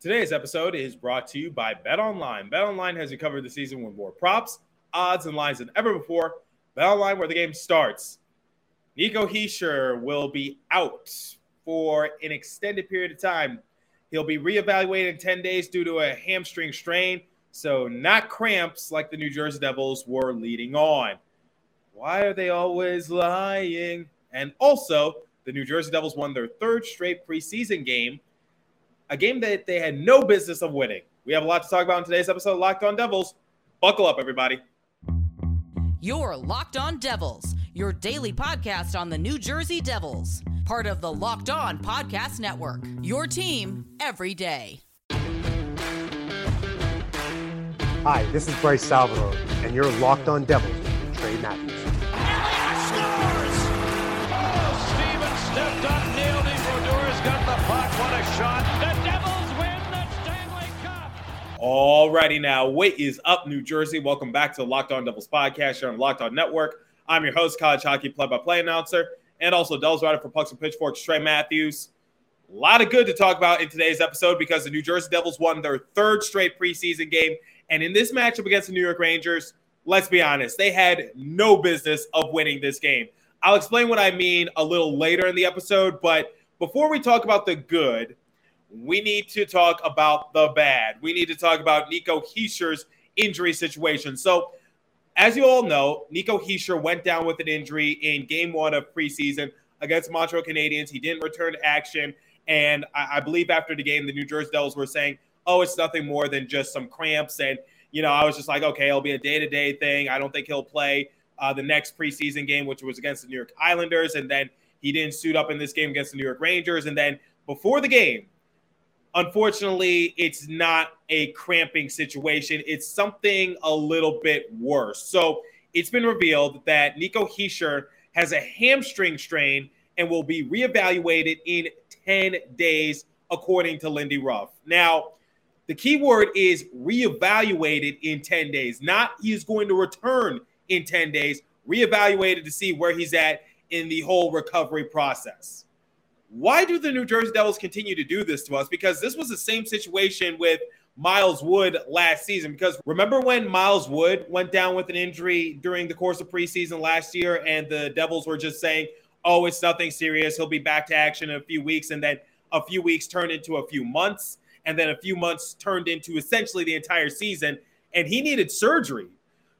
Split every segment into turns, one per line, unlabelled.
Today's episode is brought to you by Bet Online. Bet Online has you covered the season with more props, odds, and lines than ever before. Bet Online, where the game starts. Nico Hischier will be out for an extended period of time. He'll be reevaluated in 10 days due to a hamstring strain, so not cramps like the New Jersey Devils were leading on. Why are they always lying? And also, the New Jersey Devils won their third straight preseason game a game that they had no business of winning. We have a lot to talk about in today's episode of Locked On Devils. Buckle up, everybody.
Your Locked On Devils, your daily podcast on the New Jersey Devils, part of the Locked On Podcast Network. Your team every day.
Hi, this is Bryce Salvador, and you're Locked On Devils with Trey Matthews.
scores! Oh, Steven stepped up, nailed it. Brodeur's got the puck. What a shot. The Devils win the Stanley Cup.
Alrighty now, what is up, New Jersey? Welcome back to the Locked On Devils podcast here on Locked On Network. I'm your host, college hockey play-by-play announcer, and also Devils writer for Pucks and Pitchforks, Trey Matthews. A lot of good to talk about in today's episode because the New Jersey Devils won their third straight preseason game, and in this matchup against the New York Rangers, let's be honest, they had no business of winning this game. I'll explain what I mean a little later in the episode, but before we talk about the good, we need to talk about the bad. We need to talk about Nico Hischier's injury situation. So, as you all know, Nico Hischier went down with an injury in game one of preseason against Montreal Canadiens. He didn't return to action. And I, I believe after the game, the New Jersey Devils were saying, oh, it's nothing more than just some cramps. And, you know, I was just like, okay, it'll be a day to day thing. I don't think he'll play uh, the next preseason game, which was against the New York Islanders. And then he didn't suit up in this game against the New York Rangers. And then before the game, unfortunately, it's not a cramping situation. It's something a little bit worse. So it's been revealed that Nico Hischier has a hamstring strain and will be reevaluated in 10 days, according to Lindy Ruff. Now, the key word is reevaluated in 10 days, not he is going to return in 10 days, reevaluated to see where he's at in the whole recovery process. Why do the New Jersey Devils continue to do this to us? Because this was the same situation with Miles Wood last season. Because remember when Miles Wood went down with an injury during the course of preseason last year, and the Devils were just saying, oh, it's nothing serious. He'll be back to action in a few weeks. And then a few weeks turned into a few months. And then a few months turned into essentially the entire season. And he needed surgery.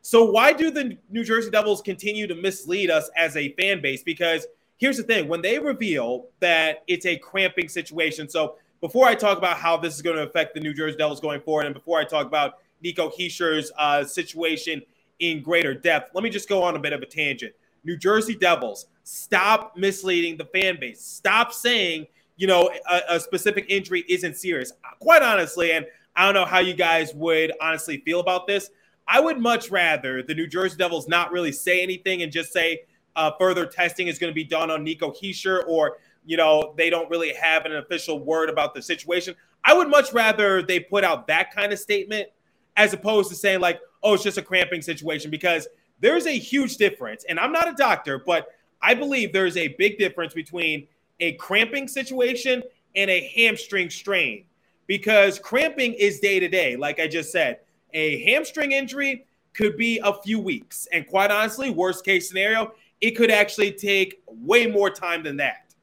So why do the New Jersey Devils continue to mislead us as a fan base? Because here's the thing when they reveal that it's a cramping situation. So before I talk about how this is going to affect the New Jersey Devils going forward, and before I talk about Nico Hischier's uh, situation in greater depth, let me just go on a bit of a tangent. New Jersey Devils, stop misleading the fan base. Stop saying, you know, a, a specific injury isn't serious. Quite honestly, and I don't know how you guys would honestly feel about this. I would much rather the New Jersey Devils not really say anything and just say uh, further testing is going to be done on Nico Hischier, or you know they don't really have an official word about the situation. I would much rather they put out that kind of statement as opposed to saying like, "Oh, it's just a cramping situation," because there's a huge difference. And I'm not a doctor, but I believe there's a big difference between a cramping situation and a hamstring strain because cramping is day to day, like I just said a hamstring injury could be a few weeks. And quite honestly, worst case scenario, it could actually take way more time than that.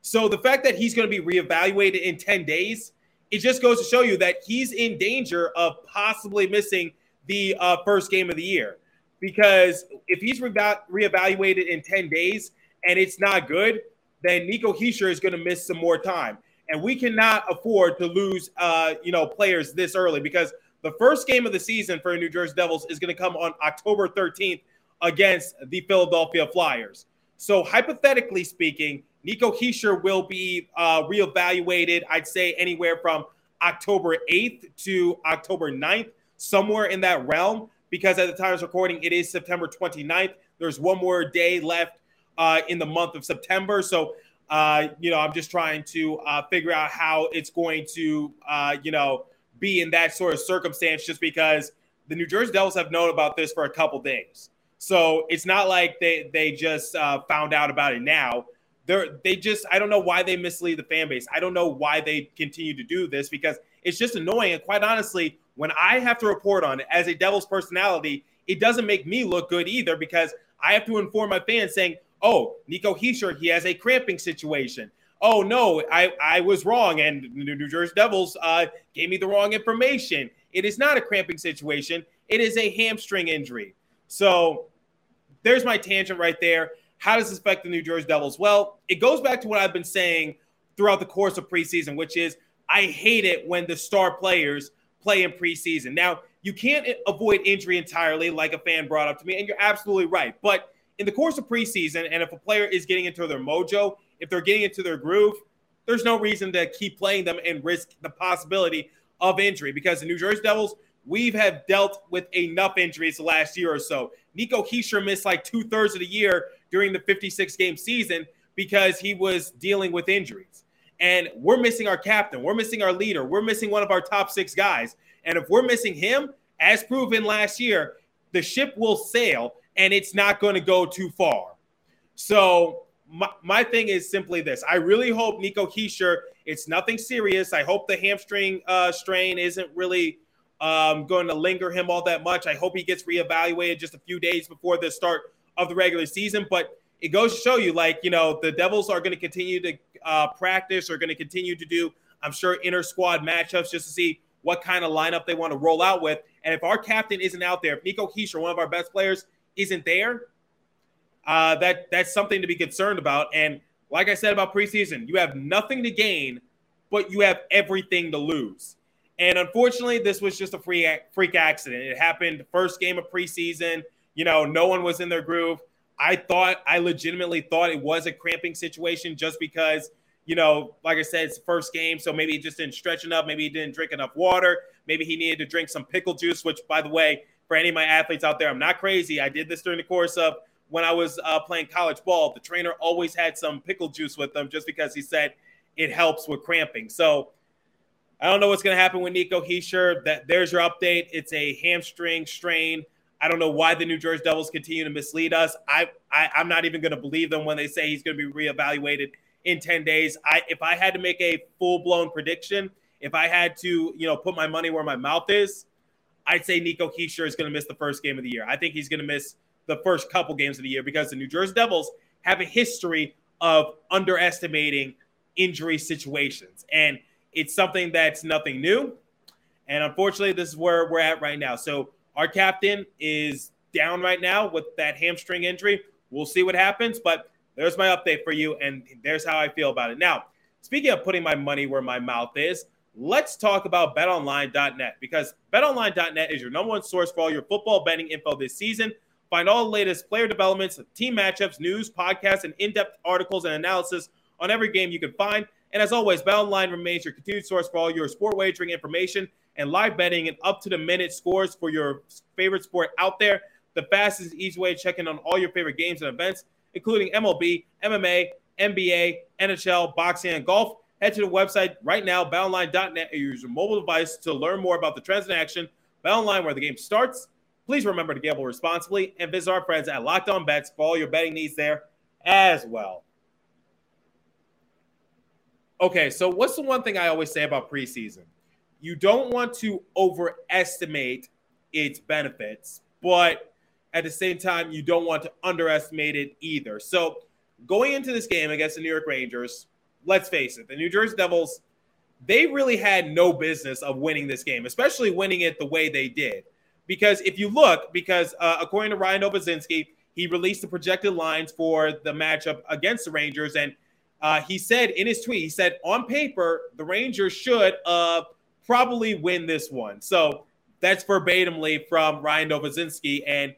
So the fact that he's going to be reevaluated in 10 days, it just goes to show you that he's in danger of possibly missing the uh, first game of the year. Because if he's re- reevaluated in 10 days and it's not good, then Nico Hischier is going to miss some more time. And we cannot afford to lose, uh, you know, players this early because – the first game of the season for New Jersey Devils is going to come on October 13th against the Philadelphia Flyers. So, hypothetically speaking, Nico Hischier will be uh, reevaluated, I'd say anywhere from October 8th to October 9th, somewhere in that realm, because at the time of recording, it is September 29th. There's one more day left uh, in the month of September. So, uh, you know, I'm just trying to uh, figure out how it's going to, uh, you know, be in that sort of circumstance just because the New Jersey Devils have known about this for a couple days. So it's not like they they just uh, found out about it now. they're they just I don't know why they mislead the fan base. I don't know why they continue to do this because it's just annoying. And quite honestly, when I have to report on it as a Devils personality, it doesn't make me look good either because I have to inform my fans saying, "Oh, Nico Hischier, he has a cramping situation." Oh no, I I was wrong, and the New Jersey Devils uh, gave me the wrong information. It is not a cramping situation. It is a hamstring injury. So there's my tangent right there. How does this affect the New Jersey Devils? Well, it goes back to what I've been saying throughout the course of preseason, which is I hate it when the star players play in preseason. Now, you can't avoid injury entirely, like a fan brought up to me, and you're absolutely right. But in the course of preseason, and if a player is getting into their mojo, if they're getting into their groove, there's no reason to keep playing them and risk the possibility of injury because the New Jersey Devils, we've have dealt with enough injuries the last year or so. Nico Hischier missed like two thirds of the year during the 56 game season because he was dealing with injuries. And we're missing our captain, we're missing our leader, we're missing one of our top six guys. And if we're missing him, as proven last year, the ship will sail and it's not going to go too far. So my, thing is simply this. I really hope Nico Hischier, it's nothing serious. I hope the hamstring uh, strain isn't really um, going to linger him all that much. I hope he gets reevaluated just a few days before the start of the regular season. But it goes to show you, like, you know, the Devils are going to continue to uh, practice, are going to continue to do, I'm sure, inter squad matchups just to see what kind of lineup they want to roll out with. And if our captain isn't out there, if Nico Hischier, one of our best players, isn't there, uh, that that's something to be concerned about. And like I said about preseason, you have nothing to gain, but you have everything to lose. And unfortunately, this was just a free freak accident. It happened first game of preseason. You know, no one was in their groove. I thought, I legitimately thought it was a cramping situation just because, you know, like I said, it's the first game. So maybe he just didn't stretch enough. Maybe he didn't drink enough water. Maybe he needed to drink some pickle juice, which, by the way, for any of my athletes out there, I'm not crazy. I did this during the course of when I was uh, playing college ball. The trainer always had some pickle juice with them just because he said it helps with cramping. So I don't know what's going to happen with Nico Hischier. That there's your update. It's a hamstring strain. I don't know why the New Jersey Devils continue to mislead us. I, I am not even going to believe them when they say he's going to be reevaluated in 10 days. I if I had to make a full blown prediction, if I had to, you know, put my money where my mouth is, I'd say Nico Hischier is going to miss the first game of the year. I think he's going to miss the first couple games of the year because the New Jersey Devils have a history of underestimating injury situations. And it's something that's nothing new. And unfortunately, this is where we're at right now. So our captain is down right now with that hamstring injury. We'll see what happens, but there's my update for you, and there's how I feel about it. Now, speaking of putting my money where my mouth is, let's talk about betonline.net because betonline.net is your number one source for all your football betting info this season. Find all the latest player developments, team matchups, news, podcasts, and in depth articles and analysis on every game you can find. And as always, BetOnline remains your continued source for all your sport wagering information and live betting and up to the minute scores for your favorite sport out there. The fastest, easy way to check in on all your favorite games and events, including MLB, MMA, NBA, NHL, boxing, and golf. Head to the website right now, betonline.net, or use your mobile device to learn more about the trends in action. BetOnline, where the game starts. Please remember to gamble responsibly and visit our friends at Locked On Bets for all your betting needs there as well. Okay, so what's the one thing I always say about preseason? You don't want to overestimate its benefits, but at the same time, you don't want to underestimate it either. So, going into this game against the New York Rangers, let's face it, the New Jersey Devils, they really had no business of winning this game, especially winning it the way they did. Because if you look, because uh, according to Ryan Novozinsky, he released the projected lines for the matchup against the Rangers, and uh, he said in his tweet, he said, on paper, the Rangers should uh, probably win this one. So that's verbatimly from Ryan Novozinsky. And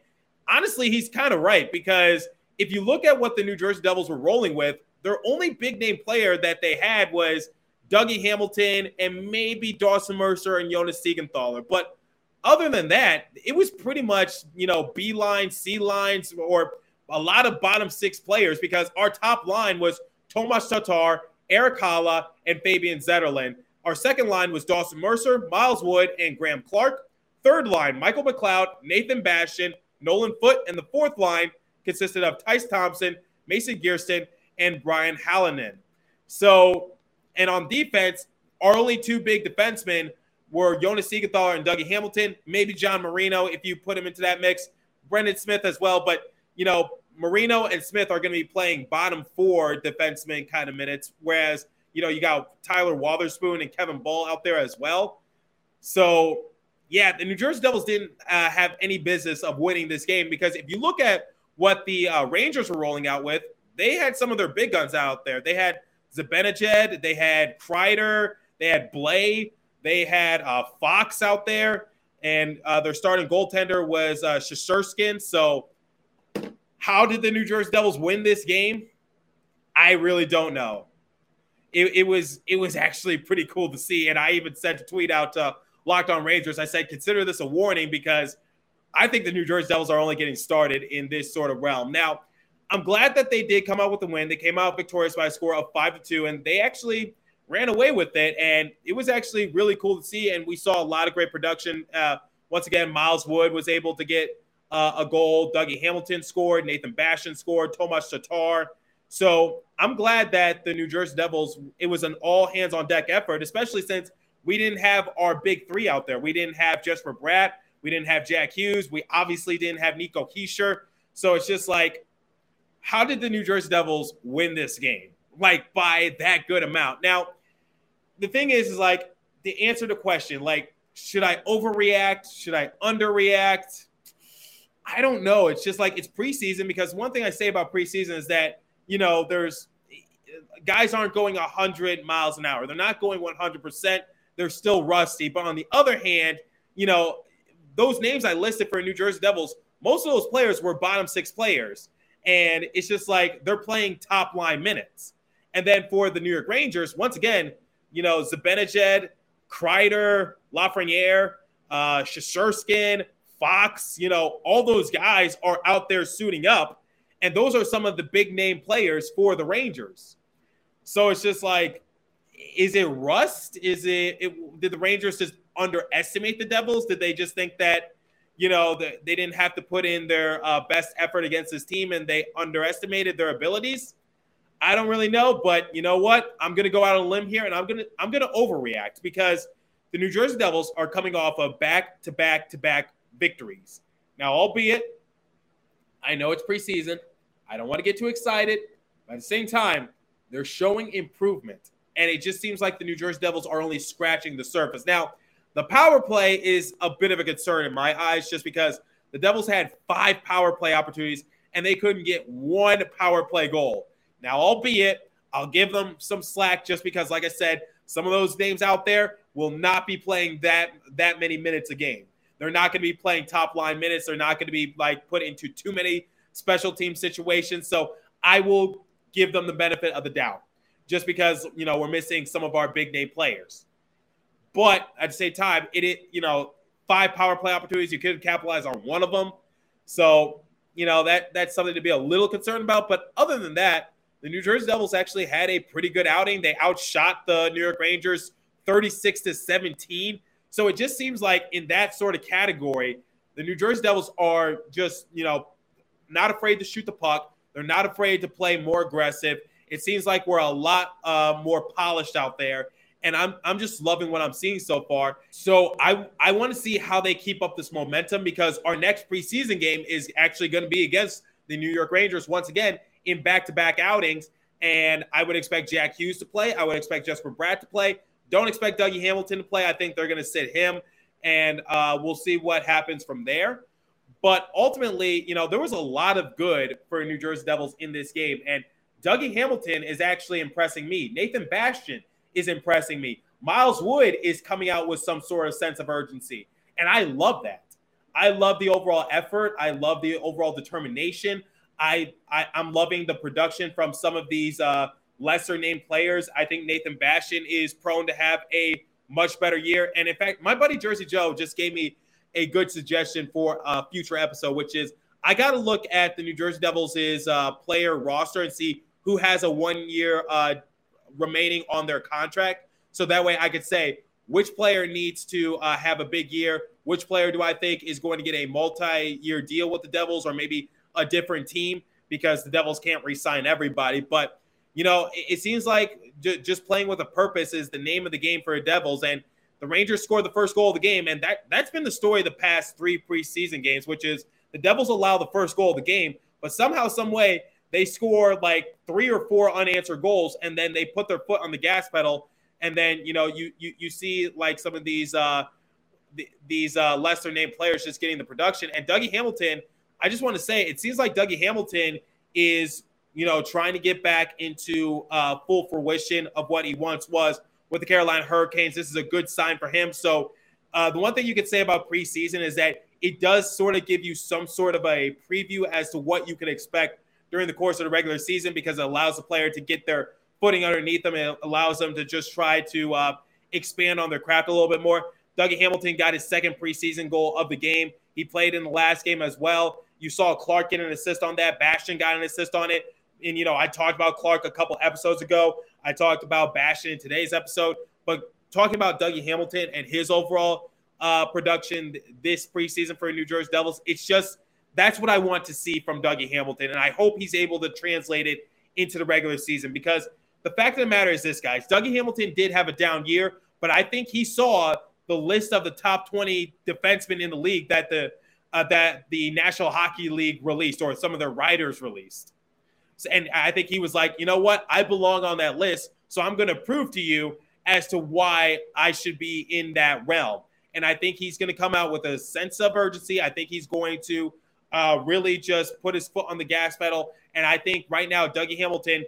honestly, he's kind of right because if you look at what the New Jersey Devils were rolling with, their only big name player that they had was Dougie Hamilton and maybe Dawson Mercer and Jonas Siegenthaler. But other than that, it was pretty much, you know, B line, C lines, or a lot of bottom six players because our top line was Tomas Tatar, Erik Haula, and Fabian Zetterlund. Our second line was Dawson Mercer, Miles Wood, and Graeme Clarke. Third line, Michael McLeod, Nathan Bastian, Nolan Foote, and the fourth line consisted of Tyce Thompson, Mason Geertsen, and Brian Halonen. So, and on defense, our only two big defensemen were Jonas Siegenthaler and Dougie Hamilton, maybe John Marino if you put him into that mix, Brendan Smith as well. But, you know, Marino and Smith are going to be playing bottom four defensemen kind of minutes, whereas, you know, you got Tyler Wotherspoon and Kevin Bahl out there as well. So, yeah, the New Jersey Devils didn't uh, have any business of winning this game because if you look at what the uh, Rangers were rolling out with, they had some of their big guns out there. They had Zibanejad, they had Kreider, they had Blais, they had uh, Fox out there, and uh, their starting goaltender was uh. So, how did the New Jersey Devils win this game? I really don't know. It, it was it was actually pretty cool to see, and I even sent a tweet out to Locked On Rangers. I said consider this a warning because I think the New Jersey Devils are only getting started in this sort of realm. Now, I'm glad that they did come out with the win. They came out victorious by a score of five to two, and they actually ran away with it. And it was actually really cool to see. And we saw a lot of great production. Uh, once again, Miles Wood was able to get uh, a goal. Dougie Hamilton scored. Nathan Bastian scored. Tomas Tatar. So I'm glad that the New Jersey Devils, it was an all hands on deck effort, especially since we didn't have our big three out there. We didn't have Jesper Bratt. We didn't have Jack Hughes. We obviously didn't have Nico Hischier. So it's just like, how did the New Jersey Devils win this game? Like by that good amount. Now, the thing is, is like the answer to the question, like, should I overreact? Should I underreact? I don't know. It's just like it's preseason because one thing I say about preseason is that, you know, there's guys aren't going 100 miles an hour. They're not going 100%. They're still rusty. But on the other hand, you know, those names I listed for New Jersey Devils, most of those players were bottom six players. And it's just like they're playing top line minutes. And then for the New York Rangers, once again, you know, Zibanejad, Kreider, Lafreniere, uh, Shesterkin, Fox, you know, all those guys are out there suiting up. And those are some of the big name players for the Rangers. So it's just like, is it rust? Is it, it did the Rangers just underestimate the Devils? Did they just think that, you know, the, they didn't have to put in their uh, best effort against this team and they underestimated their abilities? I don't really know, but you know what? I'm going to go out on a limb here and I'm going to I'm going to overreact because the New Jersey Devils are coming off of back to back to back victories. Now, albeit I know it's preseason, I don't want to get too excited, but at the same time, they're showing improvement. And it just seems like the New Jersey Devils are only scratching the surface. Now, the power play is a bit of a concern in my eyes just because the Devils had five power play opportunities and they couldn't get one power play goal. Now, albeit, I'll give them some slack just because, like I said, some of those names out there will not be playing that that many minutes a game. They're not going to be playing top line minutes. They're not going to be like put into too many special team situations. So I will give them the benefit of the doubt, just because you know we're missing some of our big name players. But at the same time, it, it you know five power play opportunities you could capitalize on one of them. So you know that that's something to be a little concerned about. But other than that, the New Jersey Devils actually had a pretty good outing. They outshot the New York Rangers 36 to 17. So it just seems like in that sort of category, the New Jersey Devils are just, you know, not afraid to shoot the puck. They're not afraid to play more aggressive. It seems like we're a lot uh, more polished out there. And I'm, I'm just loving what I'm seeing so far. So I, I want to see how they keep up this momentum because our next preseason game is actually going to be against the New York Rangers once again in back to back outings. And I would expect Jack Hughes to play. I would expect Jesper Bratt to play. Don't expect Dougie Hamilton to play. I think they're going to sit him, and uh, we'll see what happens from there. But ultimately, you know, there was a lot of good for New Jersey Devils in this game. And Dougie Hamilton is actually impressing me. Nathan Bastian is impressing me. Miles Wood is coming out with some sort of sense of urgency. And I love that. I love the overall effort. I love the overall determination. I, I am loving the production from some of these uh, lesser named players. I think Nathan Bastian is prone to have a much better year. And in fact, my buddy Jersey Joe just gave me a good suggestion for a future episode, which is I got to look at the New Jersey Devils' uh, player roster and see who has a one year uh, remaining on their contract. So that way I could say which player needs to uh, have a big year, which player do I think is going to get a multi year deal with the Devils or maybe a different team because the Devils can't re-sign everybody. But you know, it, it seems like j- just playing with a purpose is the name of the game for the Devils. And the Rangers scored the first goal of the game, and that that's been the story the past three preseason games, which is the Devils allow the first goal of the game, but somehow, some way, they score like three or four unanswered goals, and then they put their foot on the gas pedal, and then you know you you you see like some of these uh these uh lesser named players just getting the production, and Dougie Hamilton. I just want to say it seems like Dougie Hamilton is you know trying to get back into uh, full fruition of what he once was with the Carolina Hurricanes. This is a good sign for him. So uh, the one thing you could say about preseason is that it does sort of give you some sort of a preview as to what you can expect during the course of the regular season because it allows the player to get their footing underneath them. It allows them to just try to uh, expand on their craft a little bit more. Dougie Hamilton got his second preseason goal of the game. He played in the last game as well. You saw Clarke get an assist on that. Bastian got an assist on it. And, you know, I talked about Clarke a couple episodes ago. I talked about Bastian in today's episode. But talking about Dougie Hamilton and his overall uh, production this preseason for New Jersey Devils, it's just that's what I want to see from Dougie Hamilton. And I hope he's able to translate it into the regular season because the fact of the matter is this, guys Dougie Hamilton did have a down year, but I think he saw the list of the top 20 defensemen in the league that the uh, that the National Hockey League released or some of their writers released. And I think he was like, you know what? I belong on that list. So I'm going to prove to you as to why I should be in that realm. And I think he's going to come out with a sense of urgency. I think he's going to uh, really just put his foot on the gas pedal. And I think right now, Dougie Hamilton,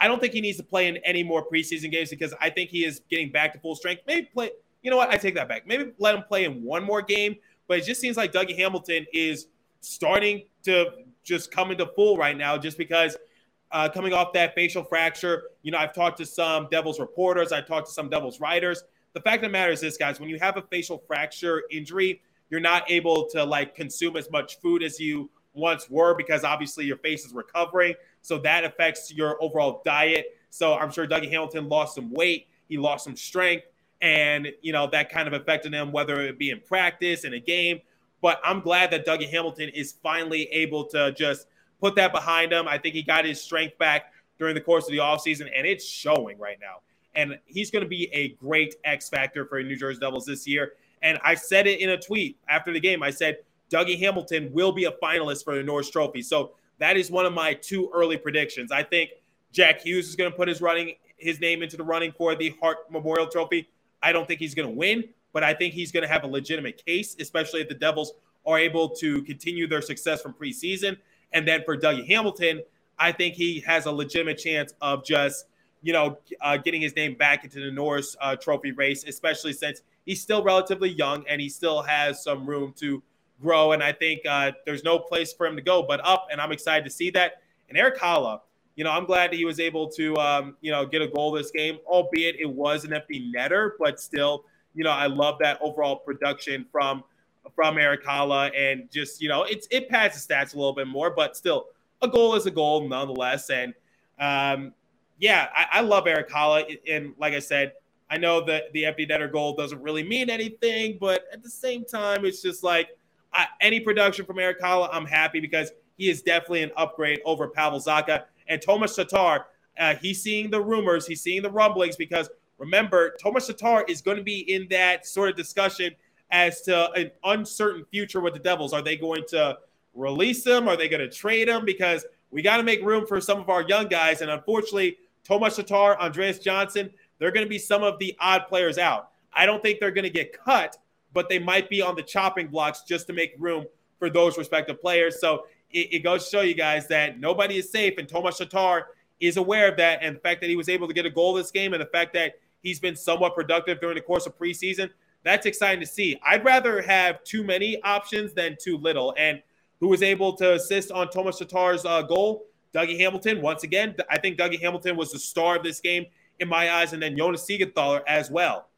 I don't think he needs to play in any more preseason games because I think he is getting back to full strength. Maybe play, you know what? I take that back. Maybe let him play in one more game. But it just seems like Dougie Hamilton is starting to just come into full right now just because – uh, coming off that facial fracture. You know, I've talked to some Devils reporters, I've talked to some Devils writers. The fact of the matter is this, guys, when you have a facial fracture injury, you're not able to like consume as much food as you once were because obviously your face is recovering. So that affects your overall diet. So I'm sure Dougie Hamilton lost some weight, he lost some strength, and you know that kind of affected him, whether it be in practice, in a game. But I'm glad that Dougie Hamilton is finally able to just put that behind him. I think he got his strength back during the course of the offseason, and it's showing right now. And he's going to be a great X factor for New Jersey Devils this year. And I said it in a tweet after the game. I said Dougie Hamilton will be a finalist for the Norris Trophy. So that is one of my two early predictions. I think Jack Hughes is going to put his running his name into the running for the Hart Memorial Trophy. I don't think he's going to win, but I think he's going to have a legitimate case, especially if the Devils are able to continue their success from preseason. And then for Dougie Hamilton, I think he has a legitimate chance of just, you know, uh, getting his name back into the Norris uh, Trophy race, especially since he's still relatively young and he still has some room to grow. And I think uh, there's no place for him to go but up. And I'm excited to see that. And Erik Haula, you know, I'm glad that he was able to, um, you know, get a goal this game, albeit it was an empty netter, but still, you know, I love that overall production from from Erik Haula, and just you know, it's it the stats a little bit more, but still, a goal is a goal nonetheless. And um, yeah, I, I love Erik Haula, and like I said, I know that the empty netter goal doesn't really mean anything, but at the same time, it's just like I, any production from Erik Haula, I'm happy because he is definitely an upgrade over Pavel Zacha and Tomas Tatar. Uh, he's seeing the rumors, he's seeing the rumblings because remember, Tomas Tatar is going to be in that sort of discussion as to an uncertain future with the Devils. Are they going to release him? Are they going to trade him? Because we got to make room for some of our young guys. And unfortunately, Tomas Tatar, Andreas Johnsson, they're going to be some of the odd players out. I don't think they're going to get cut, but they might be on the chopping blocks just to make room for those respective players. So it, it goes to show you guys that nobody is safe, and Tomas Tatar is aware of that. And the fact that he was able to get a goal this game, and the fact that he's been somewhat productive during the course of preseason, that's exciting to see. I'd rather have too many options than too little. And who was able to assist on Tomas Tatar's uh, goal? Dougie Hamilton. Once again, I think Dougie Hamilton was the star of this game in my eyes, and then Jonas Siegenthaler as well.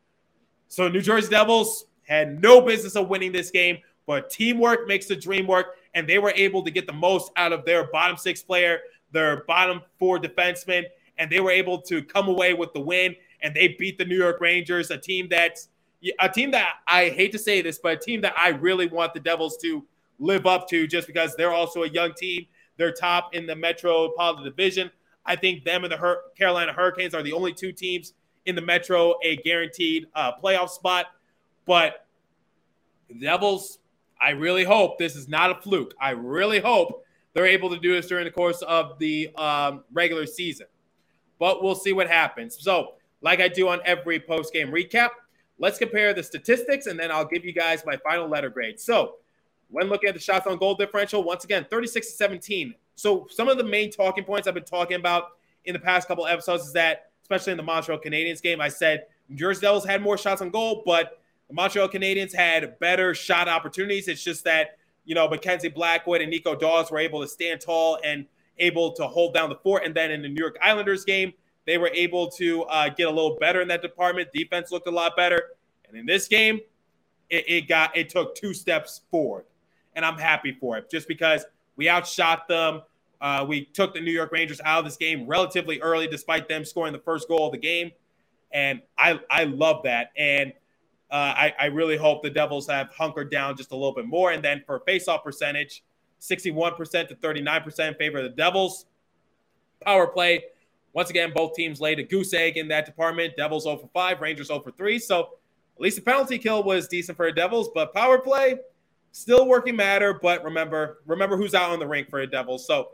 So New Jersey Devils had no business of winning this game, but teamwork makes the dream work, and they were able to get the most out of their bottom six player, their bottom four defensemen, and they were able to come away with the win. And they beat the New York Rangers, a team that's a team that I hate to say this, but a team that I really want the Devils to live up to just because they're also a young team. They're top in the Metropolitan Division. I think them and the Carolina Hurricanes are the only two teams in the Metro a guaranteed uh, playoff spot. But the Devils, I really hope this is not a fluke. I really hope they're able to do this during the course of the um, regular season. But we'll see what happens. So, like I do on every post game recap, let's compare the statistics and then I'll give you guys my final letter grade. So, when looking at the shots on goal differential, once again, 36 to 17. So, some of the main talking points I've been talking about in the past couple episodes is that, especially in the Montreal Canadiens game, I said Jersey Devils had more shots on goal, but Montreal Canadiens had better shot opportunities. It's just that, you know, Mackenzie Blackwood and Nico Daws were able to stand tall and able to hold down the fort. And then in the New York Islanders game, they were able to uh, get a little better in that department. Defense looked a lot better. And in this game, it, it got it took two steps forward. And I'm happy for it just because we outshot them. Uh, we took the New York Rangers out of this game relatively early, despite them scoring the first goal of the game. And I, I love that. And I, I really hope the Devils have hunkered down just a little bit more. And then for faceoff percentage, 61% to 39% in favor of the Devils. Power play, once again, both teams laid a goose egg in that department. Devils 0 for 5, Rangers 0 for 3. So at least the penalty kill was decent for the Devils, but power play still working matter. But remember, remember who's out on the rink for the Devils. So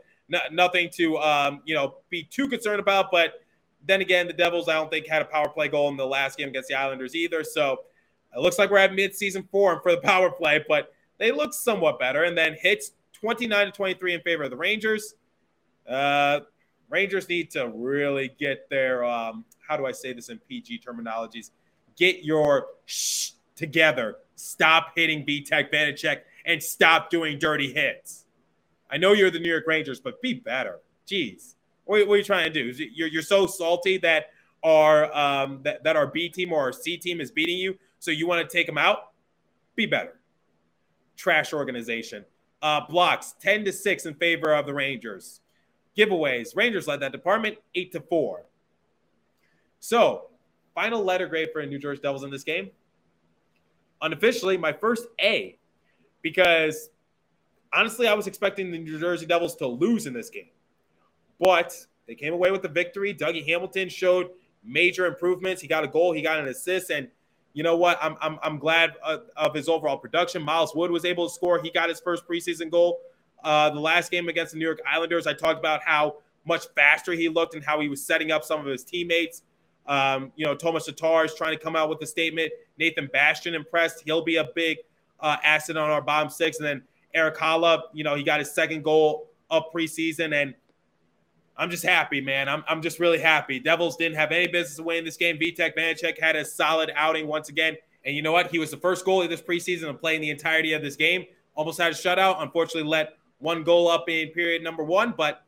nothing to um, you know be too concerned about. But then again, the Devils I don't think had a power play goal in the last game against the Islanders either. So it looks like we're at mid-season form for the power play, but they look somewhat better. And then hits 29 to 23 in favor of the Rangers. Uh, Rangers need to really get their um, how do I say this in PG terminologies? Get your shh together. Stop hitting Vitek Vanecek and stop doing dirty hits. I know you're the New York Rangers, but be better. Jeez, what, what are you trying to do? You're, you're so salty that our um, that, that our B team or our C team is beating you, so you want to take them out? Be better. Trash organization. Uh, blocks 10 to 6 in favor of the Rangers. Giveaways. Rangers led that department 8 to 4. So, final letter grade for the New Jersey Devils in this game. Unofficially, my first A, because honestly, I was expecting the New Jersey Devils to lose in this game. But they came away with the victory. Dougie Hamilton showed major improvements. He got a goal, he got an assist, and you know what? I'm I'm, I'm glad of, of his overall production. Miles Wood was able to score. He got his first preseason goal. Uh, the last game against the New York Islanders, I talked about how much faster he looked and how he was setting up some of his teammates. Um, you know, Tomas Tatar is trying to come out with a statement. Nathan Bastian impressed. He'll be a big uh, asset on our bottom six. And then Erik Haula, you know, he got his second goal of preseason. And I'm just happy, man. I'm, I'm just really happy. Devils didn't have any business winning this game. Vitek Vanecek had a solid outing once again. And you know what? He was the first goalie this preseason and playing the entirety of this game. Almost had a shutout. Unfortunately, let one goal up in period number one, but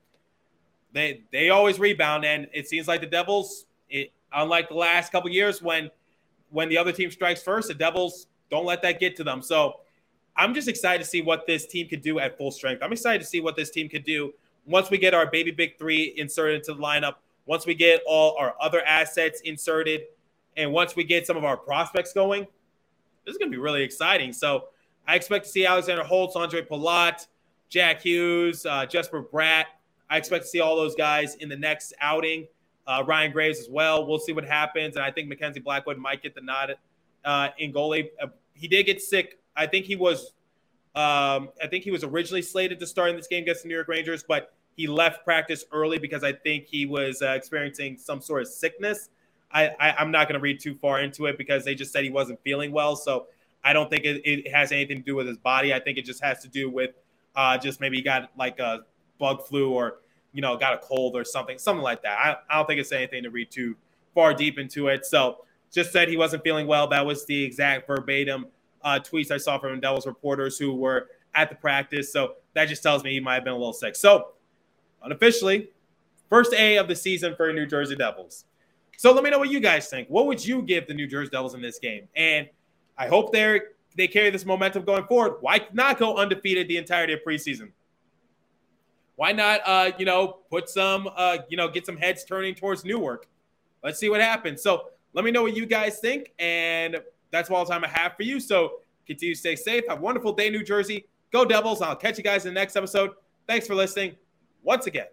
they they always rebound. And it seems like the Devils, it, unlike the last couple years when when the other team strikes first, the Devils don't let that get to them. So I'm just excited to see what this team could do at full strength. I'm excited to see what this team could do once we get our baby big three inserted into the lineup, once we get all our other assets inserted, and once we get some of our prospects going, this is going to be really exciting. So I expect to see Alexander Holtz, Ondrej Palat, Jack Hughes, uh, Jesper Bratt. I expect to see all those guys in the next outing. Uh, Ryan Graves as well. We'll see what happens. And I think Mackenzie Blackwood might get the nod uh, in goalie. Uh, he did get sick. I think he was um, I think he was originally slated to start in this game against the New York Rangers, but he left practice early because I think he was uh, experiencing some sort of sickness. I, I am not going to read too far into it because they just said he wasn't feeling well. So I don't think it, it, has anything to do with his body. I think it just has to do with uh, just maybe he got like a bug flu or you know got a cold or something, something like that. I, I don't think it's anything to read too far deep into it. So just said he wasn't feeling well. That was the exact verbatim uh, tweets I saw from Devils reporters who were at the practice. So that just tells me he might have been a little sick. So unofficially, first A of the season for New Jersey Devils. So let me know what you guys think. What would you give the New Jersey Devils in this game? And I hope they they carry this momentum going forward. Why not go undefeated the entirety of preseason? Why not, uh, you know, put some, uh, you know, get some heads turning towards Newark? Let's see what happens. So let me know what you guys think, and that's all the time I have for you. So continue to stay safe. Have a wonderful day, New Jersey. Go Devils. I'll catch you guys in the next episode. Thanks for listening once again.